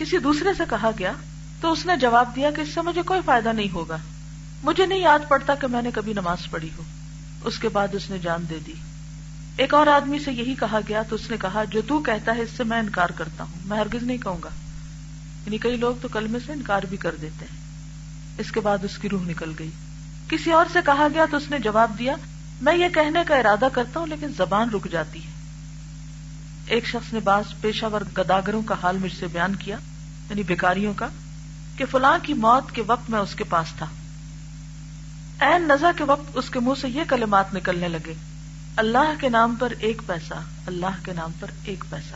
کسی دوسرے سے کہا گیا تو اس نے جواب دیا کہ اس سے مجھے کوئی فائدہ نہیں ہوگا۔ مجھے نہیں یاد پڑتا کہ میں نے کبھی نماز پڑھی ہو۔ اس کے بعد اس نے جان دے دی۔ ایک اور آدمی سے یہی کہا گیا تو اس نے کہا، جو تو کہتا ہے اس سے میں انکار کرتا ہوں۔ میں ہرگز نہیں کہوں گا۔ یعنی کئی لوگ تو کلمے سے انکار بھی کر دیتے ہیں۔ اس کے بعد اس کی روح نکل گئی۔ کسی اور سے کہا گیا تو اس نے جواب دیا، میں یہ کہنے کا ارادہ کرتا ہوں لیکن زبان رک جاتی ہے۔ ایک شخص نے بعض پیشہ ور گداگروں کا حال مجھ سے بیان کیا۔ یعنی بیکاریوں کا، کہ فلاں کی موت کے وقت میں اس کے پاس تھا۔ این نزا کے وقت اس کے منہ سے یہ کلمات نکلنے لگے۔ اللہ کے نام پر ایک پیسہ، اللہ کے نام پر ایک پیسہ۔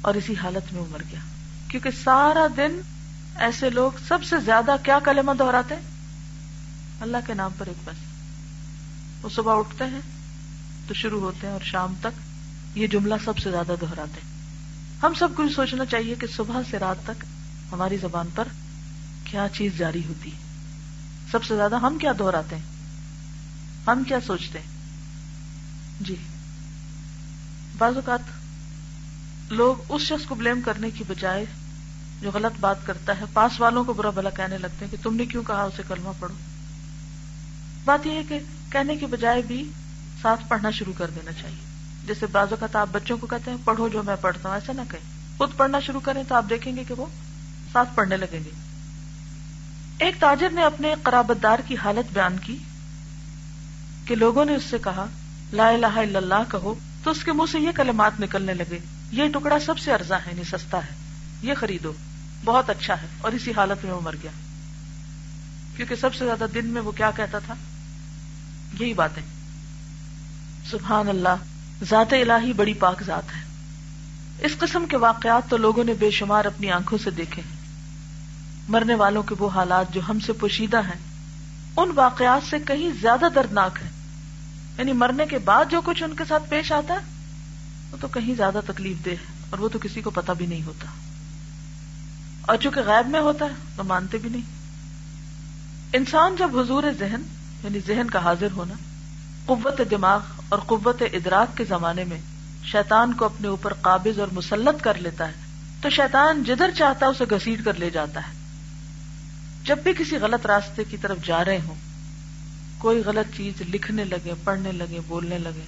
اور اسی حالت میں مر گیا۔ کیونکہ سارا دن ایسے لوگ سب سے زیادہ کیا کلمہ دہراتے اللہ کے نام پر ایک پیسہ۔ وہ صبح اٹھتے ہیں تو شروع ہوتے ہیں اور شام تک یہ جملہ سب سے زیادہ دہراتے ہیں۔ ہم سب کو سوچنا چاہیے کہ صبح سے رات تک ہماری زبان پر کیا چیز جاری ہوتی ہے؟ سب سے زیادہ ہم کیا دہراتے ہیں؟ ہم کیا سوچتے ہیں؟ جی۔ بعض اوقات لوگ اس شخص کو بلیم کرنے کی بجائے جو غلط بات کرتا ہے، پاس والوں کو برا بلا کہنے لگتے ہیں کہ تم نے کیوں کہا اسے کلمہ پڑھو؟ بات یہ ہے کہ کہنے کی بجائے بھی ساتھ پڑھنا شروع کر دینا چاہیے۔ جیسے بعض اوقات آپ بچوں کو کہتے ہیں، پڑھو جو میں پڑھتا ہوں، ایسا نہ کہیں۔ خود پڑھنا شروع کریں تو آپ دیکھیں گے کہ وہ ساتھ پڑھنے لگیں گے۔ ایک تاجر نے اپنے قرابت دار کی حالت بیان کی کہ لوگوں نے اس سے کہا، لا الہ الا اللہ کہو، تو اس کے منہ سے یہ کلمات نکلنے لگے، یہ ٹکڑا سب سے ارزا ہے نہیں سستا ہے، یہ خریدو، بہت اچھا ہے، اور اسی حالت میں وہ مر گیا۔ کیونکہ سب سے زیادہ دن میں وہ کیا کہتا تھا؟ یہی باتیں۔ سبحان اللہ ذات الہی بڑی پاک ذات ہے۔ اس قسم کے واقعات تو لوگوں نے بے شمار اپنی آنکھوں سے دیکھے۔ مرنے والوں کے وہ حالات جو ہم سے پوشیدہ ہیں، ان واقعات سے کہیں زیادہ دردناک ہے یعنی مرنے کے بعد جو کچھ ان کے ساتھ پیش آتا ہے، وہ تو کہیں زیادہ تکلیف دہ ہے، اور وہ تو کسی کو پتا بھی نہیں ہوتا۔ اور چونکہ غائب میں ہوتا ہے، تو مانتے بھی نہیں۔ انسان جب حضور ذہن یعنی ذہن کا حاضر ہونا قوت دماغ اور قوت ادراک کے زمانے میں شیطان کو اپنے اوپر قابض اور مسلط کر لیتا ہے، تو شیطان جدھر چاہتا ہے اسے گسیٹ کر لے جاتا ہے۔ جب بھی کسی غلط راستے کی طرف جا رہے ہوں، کوئی غلط چیز لکھنے لگے، پڑھنے لگے، بولنے لگے،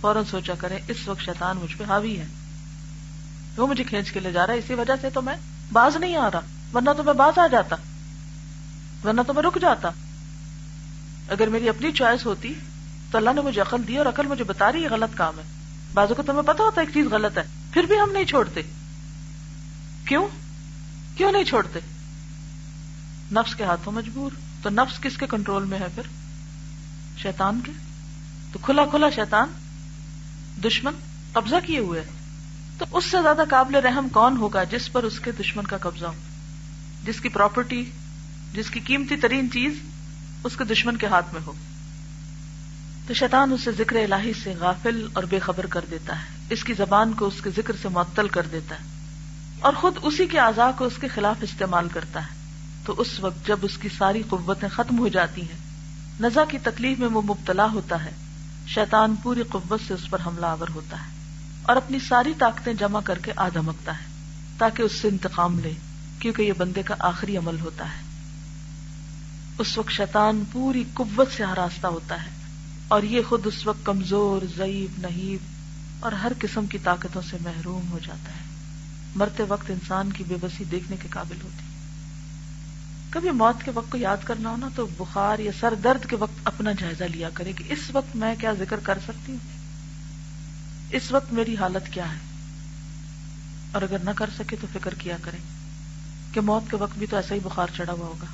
فوراً سوچا کرے اس وقت شیطان مجھ پہ حاوی ہے۔ وہ مجھے کھینچ کے لے جا رہا ہے، اسی وجہ سے تو میں باز نہیں آ رہا، ورنہ تو میں باز آ جاتا، ورنہ تو میں رک جاتا۔ اگر میری اپنی چوائس ہوتی تو اللہ نے مجھے عقل دی اور عقل مجھے بتا رہی ہے غلط کام ہے۔ بازو کو تمہیں پتا ہوتا ہے ایک چیز غلط ہے، پھر بھی ہم نہیں چھوڑتے۔ کیوں؟ کیوں نہیں چھوڑتے؟ نفس کے ہاتھوں مجبور، تو نفس کس کے کنٹرول میں ہے پھر؟ شیطان کے؟ تو کھلا کھلا شیطان، دشمن قبضہ کیے ہوئے۔ تو اس سے زیادہ قابل رحم کون ہوگا جس پر اس کے دشمن کا قبضہ ہو؟ جس کی پراپرٹی جس کی قیمتی ترین چیز اس کے دشمن کے ہاتھ میں ہو۔ تو شیطان اسے ذکر الہی سے غافل اور بے خبر کر دیتا ہے۔ اس کی زبان کو اس کے ذکر سے معطل کر دیتا ہے۔ اور خود اسی کے اعضاء کو اس کے خلاف استعمال کرتا ہے۔ تو اس وقت جب اس کی ساری قوتیں ختم ہو جاتی ہیں، نزا کی تکلیف میں وہ مبتلا ہوتا ہے۔ شیطان پوری قوت سے اس پر حملہ آور ہوتا ہے اور اپنی ساری طاقتیں جمع کر کے آدھمکتا ہے تاکہ اس سے انتقام لے، کیونکہ یہ بندے کا آخری عمل ہوتا ہے۔ اس وقت شیطان پوری قوت سے ہراستہ ہوتا ہے۔ اور یہ خود اس وقت کمزور، ضعیف نحیب اور ہر قسم کی طاقتوں سے محروم ہو جاتا ہے۔ مرتے وقت انسان کی بے بسی دیکھنے کے قابل ہوتی کبھی موت کے وقت کو یاد کرنا ہو نا تو بخار یا سر درد کے وقت اپنا جائزہ لیا کرے کہ اس وقت میں کیا ذکر کر سکتی ہوں؟ اس وقت میری حالت کیا ہے؟ اور اگر نہ کر سکے تو فکر کیا کرے کہ موت کے وقت بھی تو ایسا ہی بخار چڑھا ہوا ہوگا۔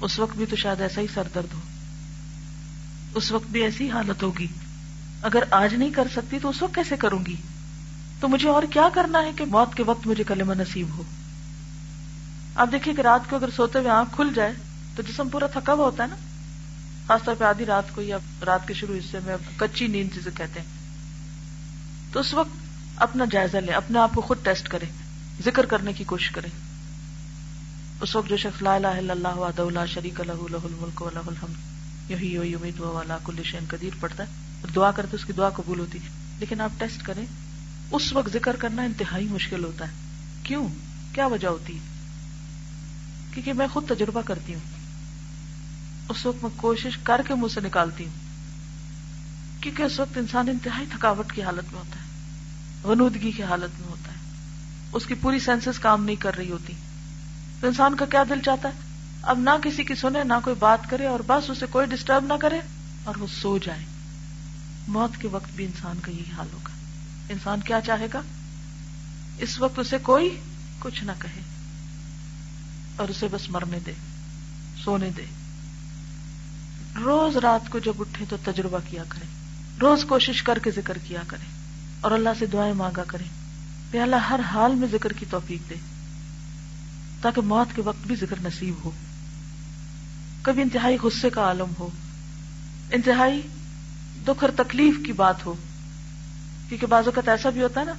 اس وقت بھی تو شاید ایسا ہی سر درد ہو۔ اس وقت بھی ایسی حالت ہوگی۔ اگر آج نہیں کر سکتی تو اس وقت کیسے کروں گی؟ تو مجھے اور کیا کرنا ہے کہ موت کے وقت مجھے کلمہ نصیب ہو؟ آپ دیکھیے کہ رات کو اگر سوتے ہوئے آنکھ کھل جائے تو جسم پورا تھکا ہوا ہوتا ہے نا؟ خاص طور پہ آدھی رات کو یا رات کے شروع حصے میں کچی نیند جسے کہتے ہیں۔ تو اس وقت اپنا جائزہ لیں، اپنے آپ کو خود ٹیسٹ کریں، ذکر کرنے کی کوشش کریں۔ اس وقت جو شخص لا الہ الا اللہ وحدہ لا شریک له له الملک و له الحمد۔ یہی و یمید و علی کل قدیر پڑھتا ہے۔ اور دعا کرتے اس کی دعا قبول ہوتی ہے۔ لیکن آپ ٹیسٹ کریں، اس وقت ذکر کرنا انتہائی مشکل ہوتا ہے۔ کیوں؟ کیا وجہ ہوتی کیونکہ میں خود تجربہ کرتی ہوں۔ اس وقت میں کوشش کر کے منہ سے نکالتی ہوں۔ کیونکہ اس وقت انسان انتہائی تھکاوٹ کی حالت میں ہوتا ہے۔ غنودگی کی حالت میں ہوتا ہے۔ اس کی پوری سینسز کام نہیں کر رہی ہوتی۔ تو انسان کا کیا دل چاہتا ہے؟ اب نہ کسی کی سنے، نہ کوئی بات کرے اور بس اسے کوئی ڈسٹرب نہ کرے اور وہ سو جائے۔ موت کے وقت بھی انسان کا یہی حال ہوگا۔ انسان کیا چاہے گا؟ اس وقت اسے کوئی کچھ نہ کہے۔ اور اسے بس مرنے دے، سونے دے۔ روز رات کو جب اٹھے تو تجربہ کیا کرے۔ روز کوشش کر کے ذکر کیا کرے۔ اور اللہ سے دعائیں مانگا کرے۔ کہ اللہ ہر حال میں ذکر کی توفیق دے، تاکہ موت کے وقت بھی ذکر نصیب ہو۔ کبھی انتہائی غصے کا عالم ہو، انتہائی دکھ اور تکلیف کی بات ہو، کیونکہ بعض اوقات ایسا بھی ہوتا ہے نا،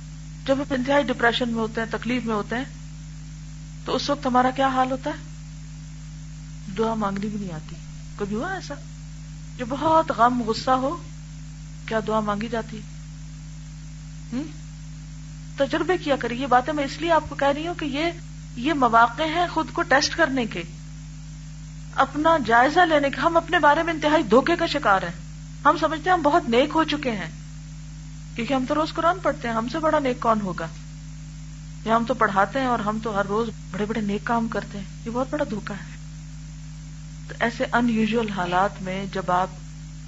جب ہم انتہائی ڈپریشن میں ہوتے ہیں، تکلیف میں ہوتے ہیں، تو اس وقت ہمارا کیا حال ہوتا ہے؟ دعا مانگنی بھی نہیں آتی۔ کبھی ہوا ایسا؟ جو بہت غم، غصہ ہو، کیا دعا مانگی جاتی؟ تجربے کیا کری یہ باتیں میں اس لیے آپ کو کہہ رہی ہوں کہ یہ یہ مواقع ہیں خود کو ٹیسٹ کرنے کے۔ اپنا جائزہ لینے کے ہم اپنے بارے میں انتہائی دھوکے کا شکار ہیں۔ ہم سمجھتے ہیں ہم بہت نیک ہو چکے ہیں۔ کیونکہ ہم تو روز قرآن پڑھتے ہیں، ہم سے بڑا نیک کون ہوگا؟ یا ہم تو پڑھاتے ہیں اور ہم تو ہر روز بڑے بڑے نیک کام کرتے ہیں۔ یہ بہت بڑا دھوکا ہے۔ تو ایسے ان یوژل حالات میں جب آپ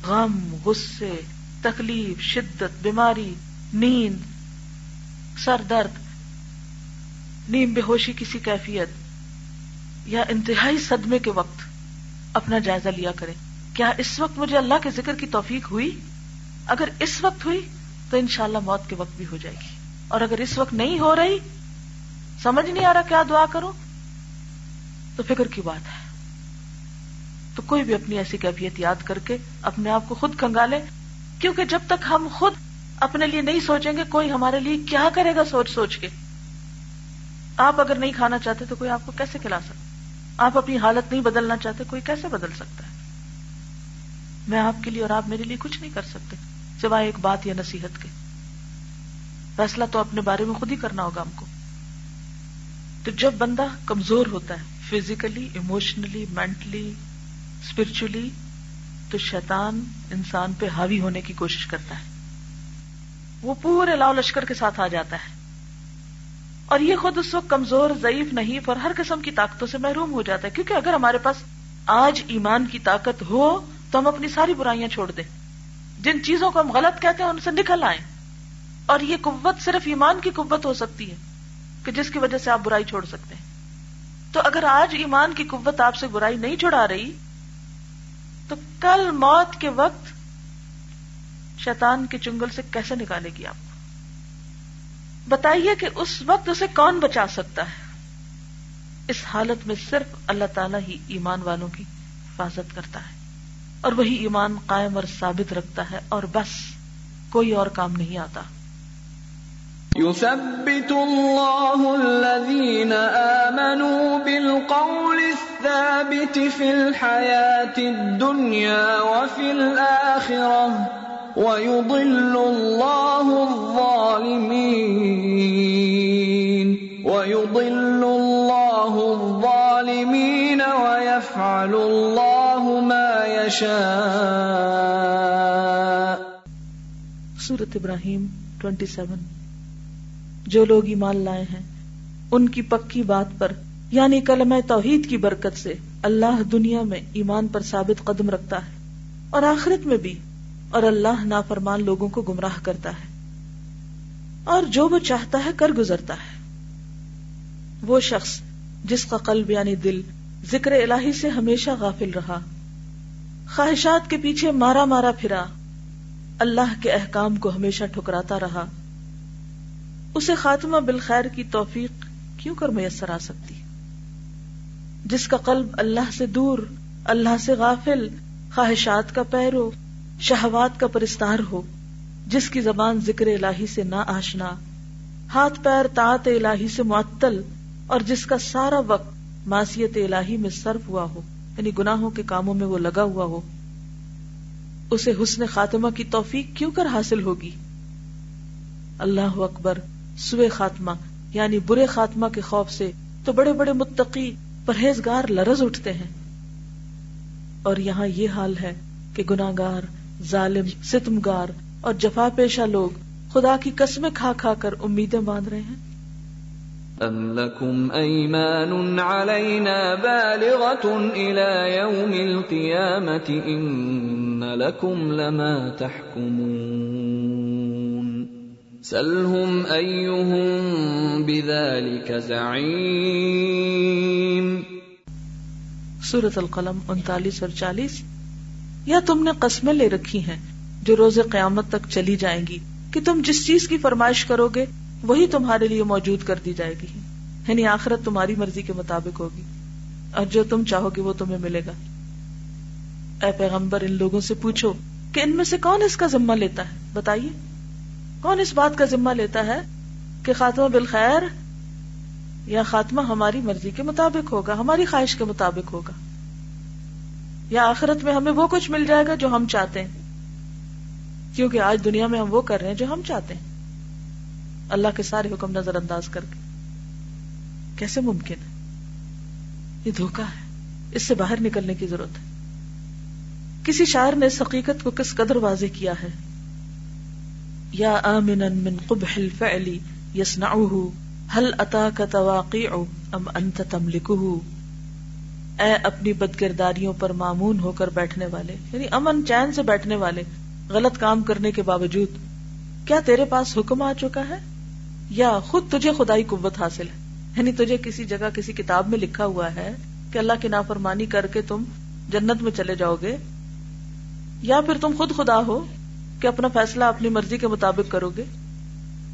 غم، غصے، تکلیف، شدت، بیماری، نیند، سر درد، نیم بے ہوشی کسی کیفیت یا انتہائی صدمے کے وقت اپنا جائزہ لیا کرے کیا اس وقت مجھے اللہ کے ذکر کی توفیق ہوئی؟ اگر اس وقت ہوئی تو انشاءاللہ موت کے وقت بھی ہو جائے گی۔ اور اگر اس وقت نہیں ہو رہی، سمجھ نہیں آ رہا کیا دعا کروں؟ تو فکر کی بات ہے۔ تو کوئی بھی اپنی ایسی کیفیت یاد کر کے اپنے آپ کو خود کنگالے، کیونکہ جب تک ہم خود اپنے لیے نہیں سوچیں گے، کوئی ہمارے لیے کیا کرے گا سوچ سوچ کے؟ آپ اگر نہیں کھانا چاہتے تو کوئی آپ کو کیسے کھلا سکتا؟ آپ اپنی حالت نہیں بدلنا چاہتے، کوئی کیسے بدل سکتا ہے؟ میں آپ کے لیے اور آپ میرے لیے کچھ نہیں کر سکتے، سوائے ایک بات یا نصیحت کے۔ فیصلہ تو اپنے بارے میں خود ہی کرنا ہوگا ہم کو۔ تو جب بندہ کمزور ہوتا ہے فزیکلی ایموشنلی مینٹلی اسپرچلی تو شیطان انسان پہ حاوی ہونے کی کوشش کرتا ہے۔ وہ پورے لاؤ لشکر کے ساتھ آ جاتا ہے۔ اور یہ خود اس وقت کمزور، ضعیف نہیں پر ہر قسم کی طاقتوں سے محروم ہو جاتا ہے۔ کیونکہ اگر ہمارے پاس آج ایمان کی طاقت ہو، تو ہم اپنی ساری برائیاں چھوڑ دیں۔ جن چیزوں کو ہم غلط کہتے ہیں، ان سے نکل آئیں۔ اور یہ قوت صرف ایمان کی قوت ہو سکتی ہے کہ جس کی وجہ سے آپ برائی چھوڑ سکتے ہیں۔ تو اگر آج ایمان کی قوت آپ سے برائی نہیں چھڑا رہی، تو کل موت کے وقت شیطان کے چنگل سے کیسے نکالے گی آپ؟ بتائیے کہ اس وقت اسے کون بچا سکتا ہے؟ اس حالت میں صرف اللہ تعالیٰ ہی ایمان والوں کی حفاظت کرتا ہے اور وہی ایمان قائم اور ثابت رکھتا ہے اور بس کوئی اور کام نہیں آتا۔ يثبت الله الذين آمنوا بالقول الثابت في الحياة الدنيا وفي الآخرة ويضل الله الظالمين ويضل الله الظالمين ويفعل الله ما يشاء سورة ابراہیم 27 جو لوگ ایمان لائے ہیں، ان کی پکی بات پر یعنی کلمہ توحید کی برکت سے، اللہ دنیا میں ایمان پر ثابت قدم رکھتا ہے۔ اور آخرت میں بھی اور اللہ نافرمان لوگوں کو گمراہ کرتا ہے اور جو وہ چاہتا ہے کر گزرتا ہے۔ وہ شخص جس کا قلب یعنی دل ذکر الہی سے ہمیشہ غافل رہا، خواہشات کے پیچھے مارا مارا پھرا، اللہ کے احکام کو ہمیشہ ٹھکراتا رہا۔ اسے خاتمہ بالخیر کی توفیق کیوں کر میسر آ سکتی؟ جس کا قلب اللہ سے دور، اللہ سے غافل، خواہشات کا پیرو شہوات کا پرستار ہو، جس کی زبان ذکر الہی سے نہ آشنا، ہاتھ پیر تاط الہی سے معطل، اور جس کا سارا وقت معصیت الہی میں صرف ہوا ہو یعنی گناہوں کے کاموں میں وہ لگا ہوا ہو، اسے حسن خاتمہ کی توفیق کیوں کر حاصل ہوگی؟ اللہ اکبر، سوئے خاتمہ یعنی برے خاتمہ کے خوف سے تو بڑے بڑے متقی، پرہیزگار لرز اٹھتے ہیں۔ اور یہاں یہ حال ہے کہ گناگار ظالم ستمگار اور جفا پیشہ لوگ خدا کی قسمیں کھا کھا کر امیدیں باندھ رہے ہیں۔ ام لکم ایمان علینا بالغت الى یوم القیامت ان لکم لما تحکمون سلهم ایہم بذالک زعیم سورة القلم انتالیس اور چالیس یا تم نے قسمیں لے رکھی ہیں جو روز قیامت تک چلی جائیں گی کہ تم جس چیز کی فرمائش کرو گے، وہی تمہارے لیے موجود کر دی جائے گی۔ یعنی آخرت تمہاری مرضی کے مطابق ہوگی۔ اور جو تم چاہو گے وہ تمہیں ملے گا۔ اے پیغمبر، ان لوگوں سے پوچھو کہ ان میں سے کون اس کا ذمہ لیتا ہے؟ بتائیے، کون اس بات کا ذمہ لیتا ہے کہ خاتمہ بالخیر یا خاتمہ ہماری مرضی کے مطابق ہوگا، ہماری خواہش کے مطابق ہوگا؟ یا آخرت میں ہمیں وہ کچھ مل جائے گا جو ہم چاہتے ہیں۔ کیونکہ آج دنیا میں ہم وہ کر رہے ہیں جو ہم چاہتے ہیں۔ اللہ کے سارے حکم نظر انداز کر کے۔ کیسے ممکن ہے؟ یہ دھوکا ہے۔ اس سے باہر نکلنے کی ضرورت ہے۔ کسی شاعر نے اس حقیقت کو کس قدر واضح کیا ہے؟ یا آمنا من قبح الفعل یسنعوه هل اتاك تواقع ام انت تملكه اے اپنی بدکرداریوں پر معمون ہو کر بیٹھنے والے یعنی امن چین سے بیٹھنے والے، غلط کام کرنے کے باوجود، کیا تیرے پاس حکم آ چکا ہے؟ یا خود تجھے خدائی قوت حاصل ہے؟ یعنی تجھے کسی جگہ کسی کتاب میں لکھا ہوا ہے کہ اللہ کی نافرمانی کر کے تم جنت میں چلے جاؤ گے؟ یا پھر تم خود خدا ہو کہ اپنا فیصلہ اپنی مرضی کے مطابق کرو گے؟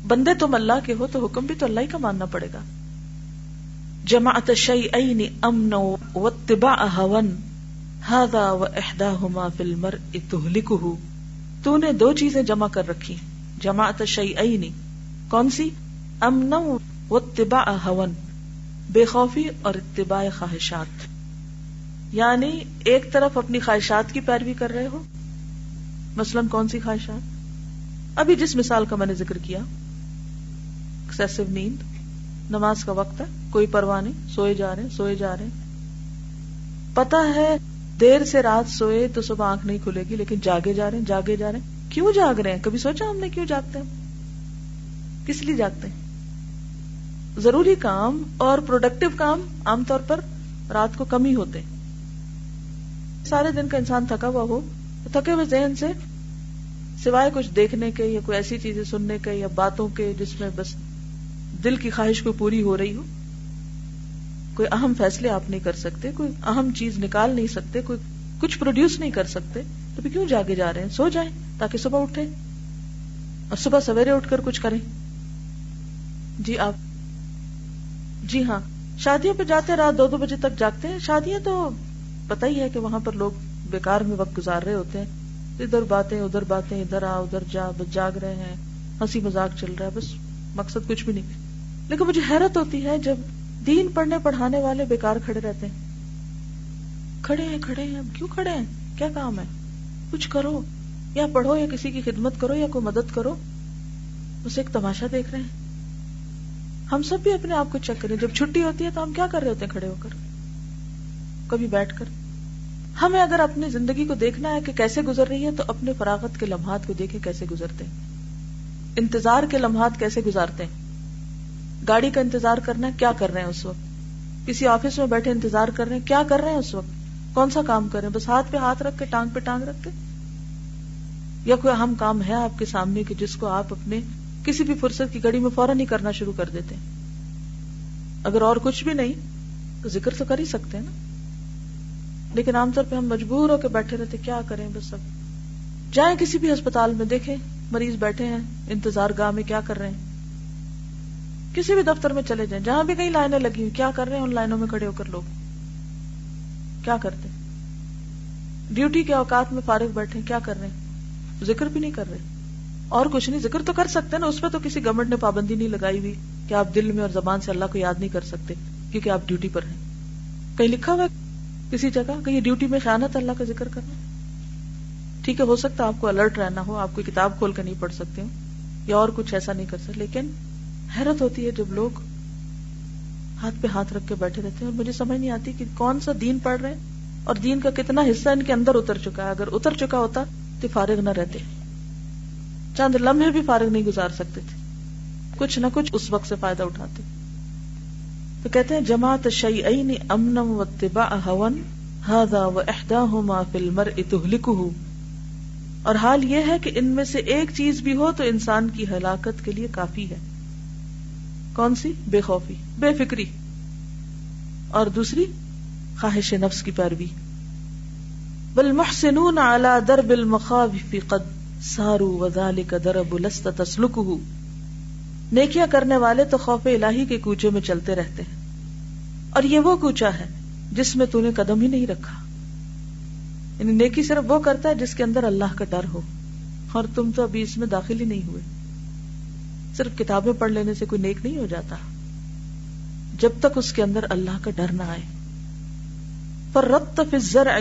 بندے تم اللہ کے ہو تو حکم بھی تو اللہ ہی کا ماننا پڑے گا۔ جماعت شیئین امن واتباع هون هذا واحداهما في المرء تهلكه تو نے دو چیزیں جمع کر رکھی۔ جماعت شیئین، کون سی؟ امن و اتباع ہون، بے خوفی اور اتباع خواہشات۔ یعنی ایک طرف اپنی خواہشات کی پیروی کر رہے ہو۔ مثلا کون سی خواہشات؟ ابھی جس مثال کا میں نے ذکر کیا ایکسیسو نیند، نماز کا وقت ہے۔ کوئی پرواہ نہیں، سوئے جا رہے سوئے جا رہے پتا ہے، دیر سے رات سوئے تو صبح آنکھ نہیں کھلے گی، لیکن جاگے جا رہے ہیں، جاگے جا رہے ہیں۔ کیوں جاگ رہے ہیں؟ کبھی سوچا ہم نے کیوں جاگتے ہیں؟ کس لیے جاگتے ہیں؟ ضروری کام اور پروڈکٹیو کام عام طور پر رات کو کم ہی ہوتے ہیں۔ سارے دن کا انسان تھکا ہوا ہو تھکے ہوئے ذہن سے سوائے کچھ دیکھنے کے یا کوئی ایسی چیزیں سننے کے یا باتوں کے جس میں بس دل کی خواہش کو پوری ہو رہی ہو کوئی اہم فیصلے آپ نہیں کر سکتے، کوئی اہم چیز نکال نہیں سکتے، کوئی کچھ پروڈیوس نہیں کر سکتے۔ تو کیوں جاگے جا رہے ہیں؟ سو جائیں تاکہ صبح اٹھے اور صبح سویرے اٹھ کر کچھ کریں۔ جی آپ جی ہاں شادیوں پہ جاتے رات دو دو بجے تک جاگتے ہیں۔ شادیاں تو پتہ ہی ہے کہ وہاں پر لوگ بیکار میں وقت گزار رہے ہوتے ہیں۔ ادھر باتیں ادھر باتیں، ادھر آ، ادھر جا، بس جاگ رہے ہیں۔ ہنسی مزاق چل رہا ہے، بس مقصد کچھ بھی نہیں۔ لیکن مجھے حیرت ہوتی ہے جب دین پڑھنے پڑھانے والے بیکار کھڑے رہتے ہیں۔ کھڑے ہیں کھڑے ہیں کیوں کھڑے ہیں؟ کیا کام ہے؟ کچھ کرو، یا پڑھو، یا کسی کی خدمت کرو، یا کوئی مدد کرو۔ اسے ایک تماشا دیکھ رہے ہیں۔ ہم سب بھی اپنے آپ کو چیک کریں۔ جب چھٹی ہوتی ہے تو ہم کیا کر رہے ہوتے ہیں کھڑے ہو کر؟ کبھی بیٹھ کر۔ ہمیں اگر اپنی زندگی کو دیکھنا ہے کہ کیسے گزر رہی ہے، تو اپنے فراغت کے لمحات کو دیکھیں کیسے گزرتے ہیں۔ انتظار کے لمحات کیسے گزارتے ہیں؟ گاڑی کا انتظار کرنا ہے کیا کر رہے ہیں اس وقت؟ کسی آفس میں بیٹھے انتظار کر رہے ہیں، کیا کر رہے ہیں اس وقت؟ کون سا کام کر رہے ہیں؟ بس ہاتھ پہ ہاتھ رکھ کے، ٹانگ پہ ٹانگ رکھ کے؟ یا کوئی اہم کام ہے آپ کے سامنے کہ جس کو آپ اپنے کسی بھی فرصت کی گڑی میں فوراً ہی کرنا شروع کر دیتے ہیں؟ اگر اور کچھ بھی نہیں، تو ذکر تو کر ہی سکتے ہیں نا؟ لیکن عام طور پہ ہم مجبور ہو کے بیٹھے رہتے، کیا کریں بس سب جائیں کسی بھی ہسپتال میں، دیکھیں مریض بیٹھے ہیں، انتظار گاہ میں کیا کر رہے ہیں؟ کسی بھی دفتر میں چلے جائیں۔ جہاں بھی کئی لائنیں لگی ہوئی، کیا کر رہے ہیں ان لائنوں میں کھڑے ہو کر لوگ؟ کیا کرتے ڈیوٹی کے اوقات میں فارغ بیٹھے کیا کر رہے ہیں؟ ذکر بھی نہیں کر رہے۔ اور کچھ نہیں، ذکر تو کر سکتے نا، اس پہ تو کسی گورنمنٹ نے پابندی نہیں لگائی ہوئی کہ آپ دل میں اور زبان سے اللہ کو یاد نہیں کر سکتے کیونکہ آپ ڈیوٹی پر ہیں۔ کہیں لکھا ہوا کسی جگہ؟ کہ یہ ڈیوٹی میں خیانت اللہ کا ذکر کرنا؟ ٹھیک ہے، ہو سکتا ہے آپ کو الرٹ رہنا ہو، آپ کو کتاب کھول کے نہیں پڑھ سکتے ہو یا اور کچھ ایسا نہیں کر سکتے، لیکن حیرت ہوتی ہے جب لوگ ہاتھ پہ ہاتھ رکھ کے بیٹھے رہتے ہیں اور مجھے سمجھ نہیں آتی کہ کون سا دین پڑھ رہے ہیں اور دین کا کتنا حصہ ان کے اندر اتر چکا ہے۔ اگر اتر چکا ہوتا تو فارغ نہ رہتے۔ چند لمحے بھی فارغ نہیں گزار سکتے تھے۔ کچھ نہ کچھ اس وقت سے فائدہ اٹھاتے۔ تو کہتے ہیں، جماعت شعی امنم و تبا ہون ہاضا و احدا فل مر اور حال یہ ہے کہ ان میں سے ایک چیز بھی ہو تو انسان کی ہلاکت کے لیے کافی ہے۔ کون سی؟ بے خوفی، بے فکری۔ اور دوسری، خواہش نفس کی پیروی۔ بل محسنون اعلی در بل قد سارو وزال کا درب لست تسلک نیکیاں کرنے والے تو خوف الہی کے کوچے میں چلتے رہتے ہیں۔ اور یہ وہ کوچا ہے جس میں تو نے قدم ہی نہیں رکھا۔ یعنی نیکی صرف وہ کرتا ہے جس کے اندر اللہ کا ڈر ہو۔ اور تم تو ابھی اس میں داخل ہی نہیں ہوئے۔ صرف کتابیں پڑھ لینے سے کوئی نیک نہیں ہو جاتا۔ جب تک اس کے اندر اللہ کا ڈر نہ آئے۔ پر رت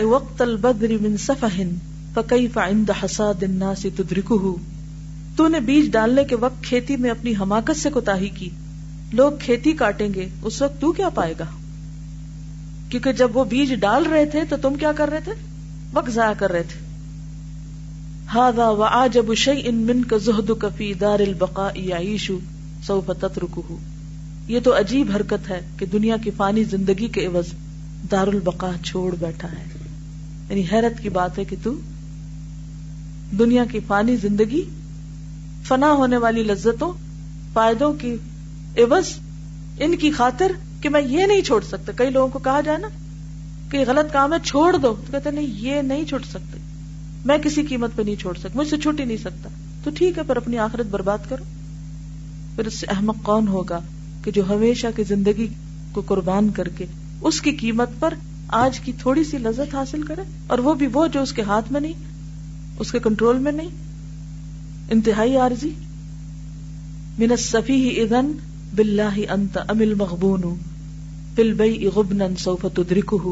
وقت البدر من سفہن فکیف عند حساد الناس تدرکہ تو نے بیج ڈالنے کے وقت کھیتی میں اپنی حماقت سے کوتاہی کی۔ لوگ کھیتی کاٹیں گے، اس وقت تو کیا پائے گا؟ کیونکہ جب وہ بیج ڈال رہے تھے تو تم کیا کر رہے تھے؟ وقت ضائع کر رہے تھے۔ ہاضا و آجب شعی ان من کا زہد کفی دار البقا عیشو سوف تترکہ یہ تو عجیب حرکت ہے کہ دنیا کی فانی زندگی کے عوض دار البقا چھوڑ بیٹھا ہے. یعنی حیرت کی بات ہے کہ تو دنیا کی فانی زندگی، فنا ہونے والی لذتوں، فائدوں کی عوض، ان کی خاطر کہ میں یہ نہیں چھوڑ سکتا. کئی لوگوں کو کہا جائے نا کہ غلط کام ہے، چھوڑ دو. تو کہتے نہیں، یہ نہیں چھوڑ سکتے۔ میں کسی قیمت پہ نہیں چھوڑ سکتا، مجھ سے چھوٹ ہی نہیں سکتا۔ تو ٹھیک ہے، پر اپنی آخرت برباد کرو۔ پھر اس سے احمد کون ہوگا کہ جو ہمیشہ کی زندگی کو قربان کر کے اس کی قیمت پر آج کی تھوڑی سی لذت حاصل کرے؟ اور وہ بھی وہ جو اس کے ہاتھ میں نہیں، اس کے کنٹرول میں نہیں۔ انتہائی عارضی۔ من السفی ادن بلاہ انت امل مغبون فل بئی غبن سوف تدرکہ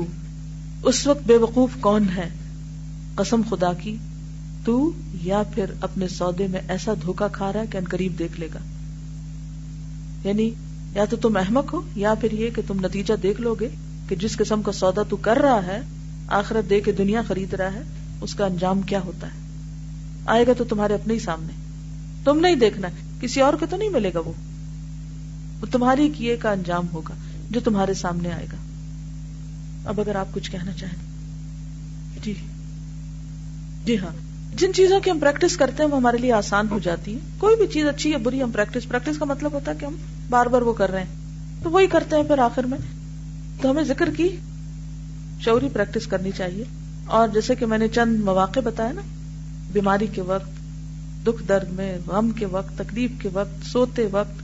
اس وقت بے وقوف کون ہے؟ قسم خدا کی، تو یا پھر اپنے سودے میں ایسا دھوکا کھا رہا ہے کہ ان قریب دیکھ لے گا۔ یعنی یا تو تم احمق ہو، یا پھر یہ کہ تم نتیجہ دیکھ لو گے کہ جس قسم کا سودا تو کر رہا ہے، آخرت دے کے دنیا خرید رہا ہے، اس کا انجام کیا ہوتا ہے؟ آئے گا تو تمہارے اپنے ہی سامنے۔ تم نہیں دیکھنا، کسی اور کو تو نہیں ملے گا وہ۔ وہ تمہاری کیے کا انجام ہوگا، جو تمہارے سامنے آئے گا۔ اب اگر آپ کچھ کہنا چاہیں۔ جی۔ جی ہاں۔ جن چیزوں کی ہم پریکٹس کرتے ہیں وہ ہمارے لیے آسان ہو جاتی ہے کوئی بھی چیز اچھی یا بری ہم پریکٹس پریکٹس کا مطلب ہوتا ہے کہ ہم بار بار وہ کر رہے ہیں۔ تو وہی کرتے ہیں پھر آخر میں۔ تو ہمیں ذکر کی شعوری پریکٹس کرنی چاہیے۔ اور جیسے کہ میں نے چند مواقع بتایا نا، بیماری کے وقت، دکھ درد میں، غم کے وقت، تکلیف کے وقت، سوتے وقت،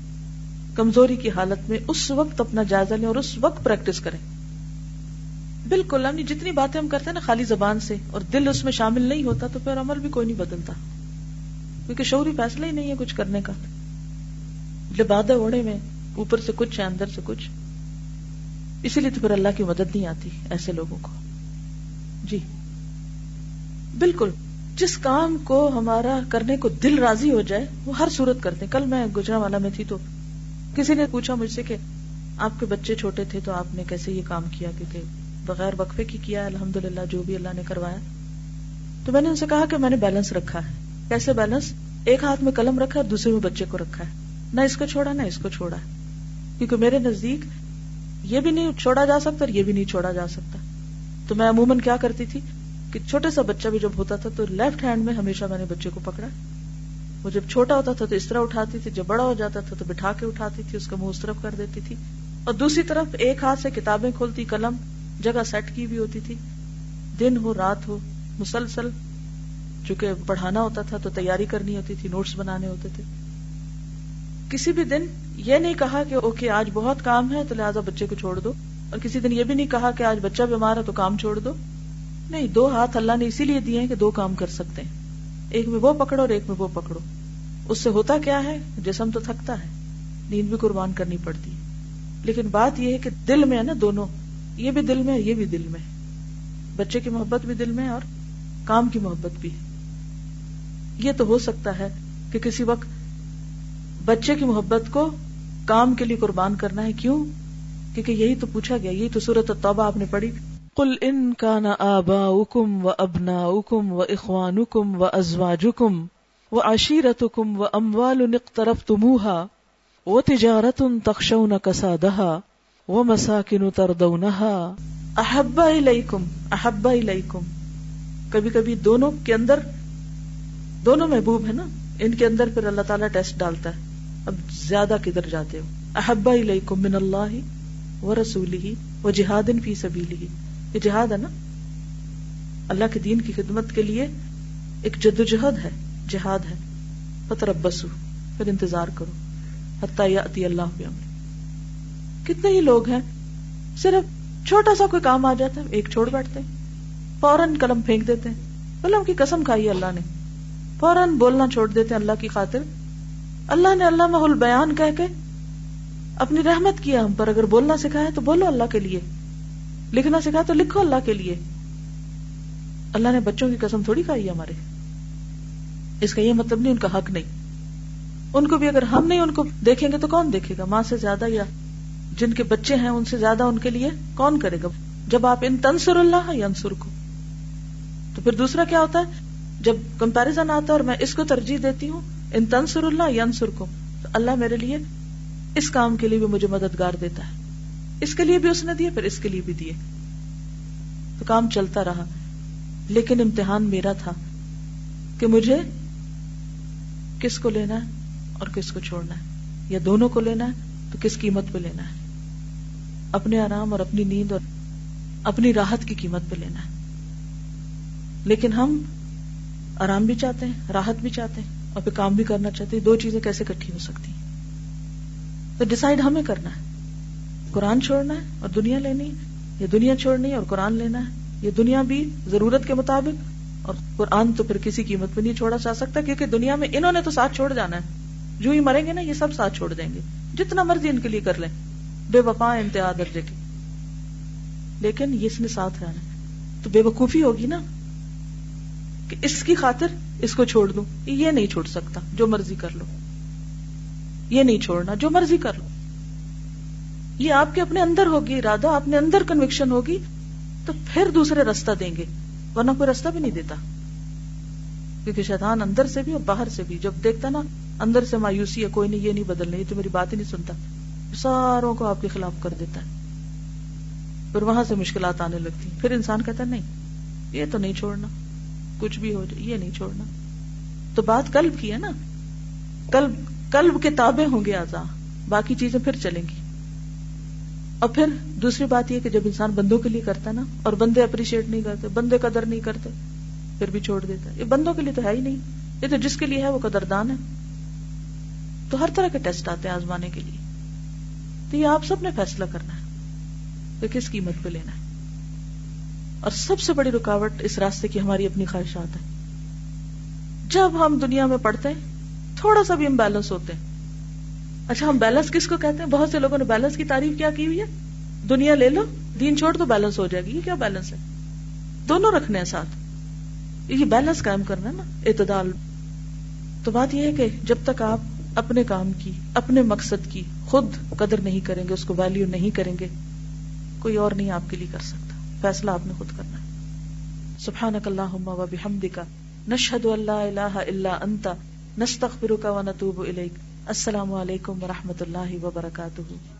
کمزوری کی حالت میں، اس وقت اپنا جائزہ لیں اور اس وقت پریکٹس کریں۔ بالکل، ہم جتنی باتیں ہم کرتے ہیں نا خالی زبان سے، اور دل اس میں شامل نہیں ہوتا تو پھر عمل بھی کوئی نہیں بدلتا۔ کیونکہ شعوری فیصلہ ہی نہیں ہے کچھ کرنے کا۔ لبادہ اوڑے میں، اوپر سے کچھ ہے، اندر سے کچھ۔ اسی لیے تو پھر اللہ کی مدد نہیں آتی ایسے لوگوں کو۔ جی۔ بالکل، جس کام کو ہمارا کرنے کو دل راضی ہو جائے، وہ ہر صورت کرتے کل میں گجرا والا میں تھی تو کسی نے پوچھا مجھ سے کہ آپ کے بچے چھوٹے تھے تو آپ نے کیسے یہ کام کیا کیونکہ بغیر وقفے کی کیا الحمد للہ جو بھی اللہ نے کروایا۔ تو میں نے ان سے کہا کہ میں نے بیلنس رکھا ہے۔ کیسے بیلنس؟ ایک ہاتھ میں قلم رکھا ہے دوسرے میں بچے کو رکھا ہے۔ نہ اس کو چھوڑا، نہ اس کو چھوڑا کیونکہ میرے نزدیک یہ بھی نہیں چھوڑا جا سکتا اور یہ بھی نہیں چھوڑا جا سکتا۔ تو میں عموماً کیا کرتی تھی کہ چھوٹا سا بچہ بھی جب ہوتا تھا تو لیفٹ ہینڈ میں ہمیشہ میں نے بچے کو پکڑا۔ وہ جب چھوٹا ہوتا تھا تو اس طرح اٹھاتی تھی، جب بڑا ہو جاتا تھا تو بٹھا کے اٹھاتی تھی، اس کا منہ اس طرف کر دیتی تھی۔ اور دوسری طرف ایک ہاتھ سے کتابیں کھولتی، قلم جگہ سیٹ کی بھی ہوتی تھی۔ دن ہو، رات ہو، مسلسل۔ چونکہ پڑھانا ہوتا تھا تو تیاری کرنی ہوتی تھی، نوٹس بنانے ہوتے تھے۔ کسی بھی دن یہ نہیں کہا کہ اوکے، آج بہت کام ہے تو لہٰذا بچے کو چھوڑ دو۔ اور کسی دن یہ بھی نہیں کہا کہ آج بچہ بیمار ہے تو کام چھوڑ دو۔ نہیں، دو ہاتھ اللہ نے اسی لیے دیے ہیں کہ دو کام کر سکتے ہیں۔ ایک میں وہ پکڑو اور ایک میں وہ پکڑو۔ اس سے ہوتا کیا ہے؟ جسم تو تھکتا ہے، نیند بھی قربان کرنی پڑتی ہے۔ لیکن بات یہ ہے کہ دل میں ہے نا دونوں۔ یہ بھی دل میں یہ بھی دل میں بچے کی محبت بھی دل میں اور کام کی محبت بھی یہ تو ہو سکتا ہے کہ کسی وقت بچے کی محبت کو کام کے لیے قربان کرنا ہے۔ کیوں؟ کیونکہ یہی تو پوچھا گیا، یہی تو صورت توبہ آپ نے پڑھی۔ کل ان کا نا آبا اکم و ابنا اکم و اخوان اکم و ازواج اکم و عشیرت اکم و اموال طرف تموہا و تجارت ان تخشون کسا دہا و مساکن تردونہا احبا الیکم احبا الیکم. کبھی کبھی دونوں کے اندر، دونوں محبوب ہے نا، ان کے اندر پھر اللہ تعالیٰ ٹیسٹ ڈالتا ہے۔ اب زیادہ کدھر جاتے ہو؟ احبا الیکم من اللہ و رسولی و جہاد ان فی سبیلی یہ جہاد ہے نا؟ اللہ کے دین کی خدمت کے لیے ایک جدوجہد ہے، جہاد ہے۔ فتربسو پھر انتظار کرو۔ حتی یاتی اللہ کتنے ہی لوگ ہیں، صرف چھوٹا سا کوئی کام آ جاتا ہے، ایک چھوڑ بیٹھتے فوراً قلم پھینک دیتے ہیں۔ قلم کی قسم کھائی اللہ نے۔ فوراً بولنا چھوڑ دیتے ہیں اللہ کی خاطر۔ اللہ نے اللہ محل بیان کہہ کے اپنی رحمت کیا ہم پر۔ اگر بولنا سکھایا تو بولو اللہ کے لیے۔ لکھنا سکھایا تو لکھو اللہ کے لیے۔ اللہ نے بچوں کی قسم تھوڑی کھائی ہمارے۔ اس کا یہ مطلب نہیں، ان کا حق نہیں۔ ان کو بھی اگر ہم نہیں، ان کو دیکھیں گے تو کون دیکھے گا؟ ماں سے زیادہ یا جن کے بچے ہیں ان سے زیادہ ان کے لیے کون کرے گا؟ جب آپ ان تنسر اللہ انسر کو تو پھر دوسرا کیا ہوتا ہے؟ جب کمپیرزن آتا ہے اور میں اس کو ترجیح دیتی ہوں، ان تنسر اللہ انسر کو تو اللہ میرے لیے اس کام کے لیے بھی مجھے مددگار دیتا ہے. اس کے لیے بھی اس نے دیے، پھر اس کے لیے بھی دیے. تو کام چلتا رہا. لیکن امتحان میرا تھا کہ مجھے کس کو لینا ہے اور کس کو چھوڑنا ہے؟ یا دونوں کو لینا ہے تو کس قیمت پہ لینا ہے؟ اپنے آرام اور اپنی نیند اور اپنی راحت کی قیمت پہ لینا ہے۔ لیکن ہم آرام بھی چاہتے ہیں، راحت بھی چاہتے ہیں اور پھر کام بھی کرنا چاہتے ہیں۔ دو چیزیں کیسے کٹھی ہو سکتی ہیں؟ تو ڈسائڈ ہمیں کرنا ہے۔ قرآن چھوڑنا ہے اور دنیا لینی ہے، یا دنیا چھوڑنی ہے اور قرآن لینا ہے۔ یہ دنیا بھی ضرورت کے مطابق اور قرآن تو پھر کسی قیمت پہ نہیں چھوڑا جا سکتا، کیونکہ دنیا میں انہوں نے تو ساتھ چھوڑ جانا ہے۔ جو ہی مریں گے نا، یہ سب ساتھ چھوڑ دیں گے۔ جتنا مرضی ان کے لیے کر لیں۔ بے وفا انتہا درجے کی۔ لیکن یہ اس نے ساتھ رہنا تو بے وقوفی ہوگی نا کہ اس کی خاطر اس کو چھوڑ دوں۔ یہ نہیں چھوڑ سکتا۔ جو مرضی کر لو۔ یہ نہیں چھوڑنا۔ جو مرضی کر لو۔ یہ آپ کے اپنے اندر ہوگی، ارادہ اپنے اندر کنوکشن ہوگی، تو پھر دوسرے رستہ دیں گے۔ ورنہ کوئی رستہ بھی نہیں دیتا۔ کیونکہ شیطان اندر سے بھی اور باہر سے بھی۔ جب دیکھتا نا اندر سے مایوسی ہے، کوئی نہیں، یہ نہیں بدلنا، یہ تو میری بات ہی نہیں سنتا۔ ساروں کو آپ کے خلاف کر دیتا ہے۔ پھر وہاں سے مشکلات آنے لگتی پھر انسان کہتا ہے، نہیں، یہ تو نہیں چھوڑنا۔ کچھ بھی ہو جائے، یہ نہیں چھوڑنا۔ تو بات کلب کی ہے نا۔ کلب کلب کے تابے ہوں گے آزا۔ باقی چیزیں پھر چلیں گی۔ اور پھر دوسری بات یہ کہ جب انسان بندوں کے لیے کرتا ہے نا، اور بندے اپریشیٹ نہیں کرتے، بندے قدر نہیں کرتے، پھر بھی چھوڑ دیتا یہ بندوں کے لیے تو ہے ہی نہیں۔ یہ تو جس کے لیے ہے، وہ قدردان ہے۔ تو ہر طرح کے ٹیسٹ آتے ہیں آزمانے کے لیے۔ تو یہ آپ سب نے فیصلہ کرنا ہے کہ کس قیمت پہ لینا ہے۔ اور سب سے بڑی رکاوٹ اس راستے کی ہماری اپنی خواہشات ہے جب ہم دنیا میں پڑھتے ہیں، تھوڑا سا بھی ہم بیلنس ہوتے ہیں۔ اچھا ہم بیلنس کس کو کہتے ہیں؟ بہت سے لوگوں نے بیلنس کی تعریف کیا کی ہوئی ہے؟ دنیا لے لو، دین چھوڑ تو بیلنس ہو جائے گی۔ یہ کیا بیلنس ہے؟ دونوں رکھنے ہیں ساتھ۔ یہ بیلنس قائم کرنا ہے نا، اعتدال۔ تو بات یہ ہے کہ جب تک آپ اپنے کام کی، اپنے مقصد کی خود قدر نہیں کریں گے، اس کو ویلو نہیں کریں گے، کوئی اور نہیں آپ کے لیے کر سکتا۔ فیصلہ آپ نے خود کرنا ہے۔ سبحانک اللہم و بحمدک، نشہد اللہ الہ الا انت، نستغفرک و نتوب الیک۔ السلام علیکم و اللہ وبرکاتہ۔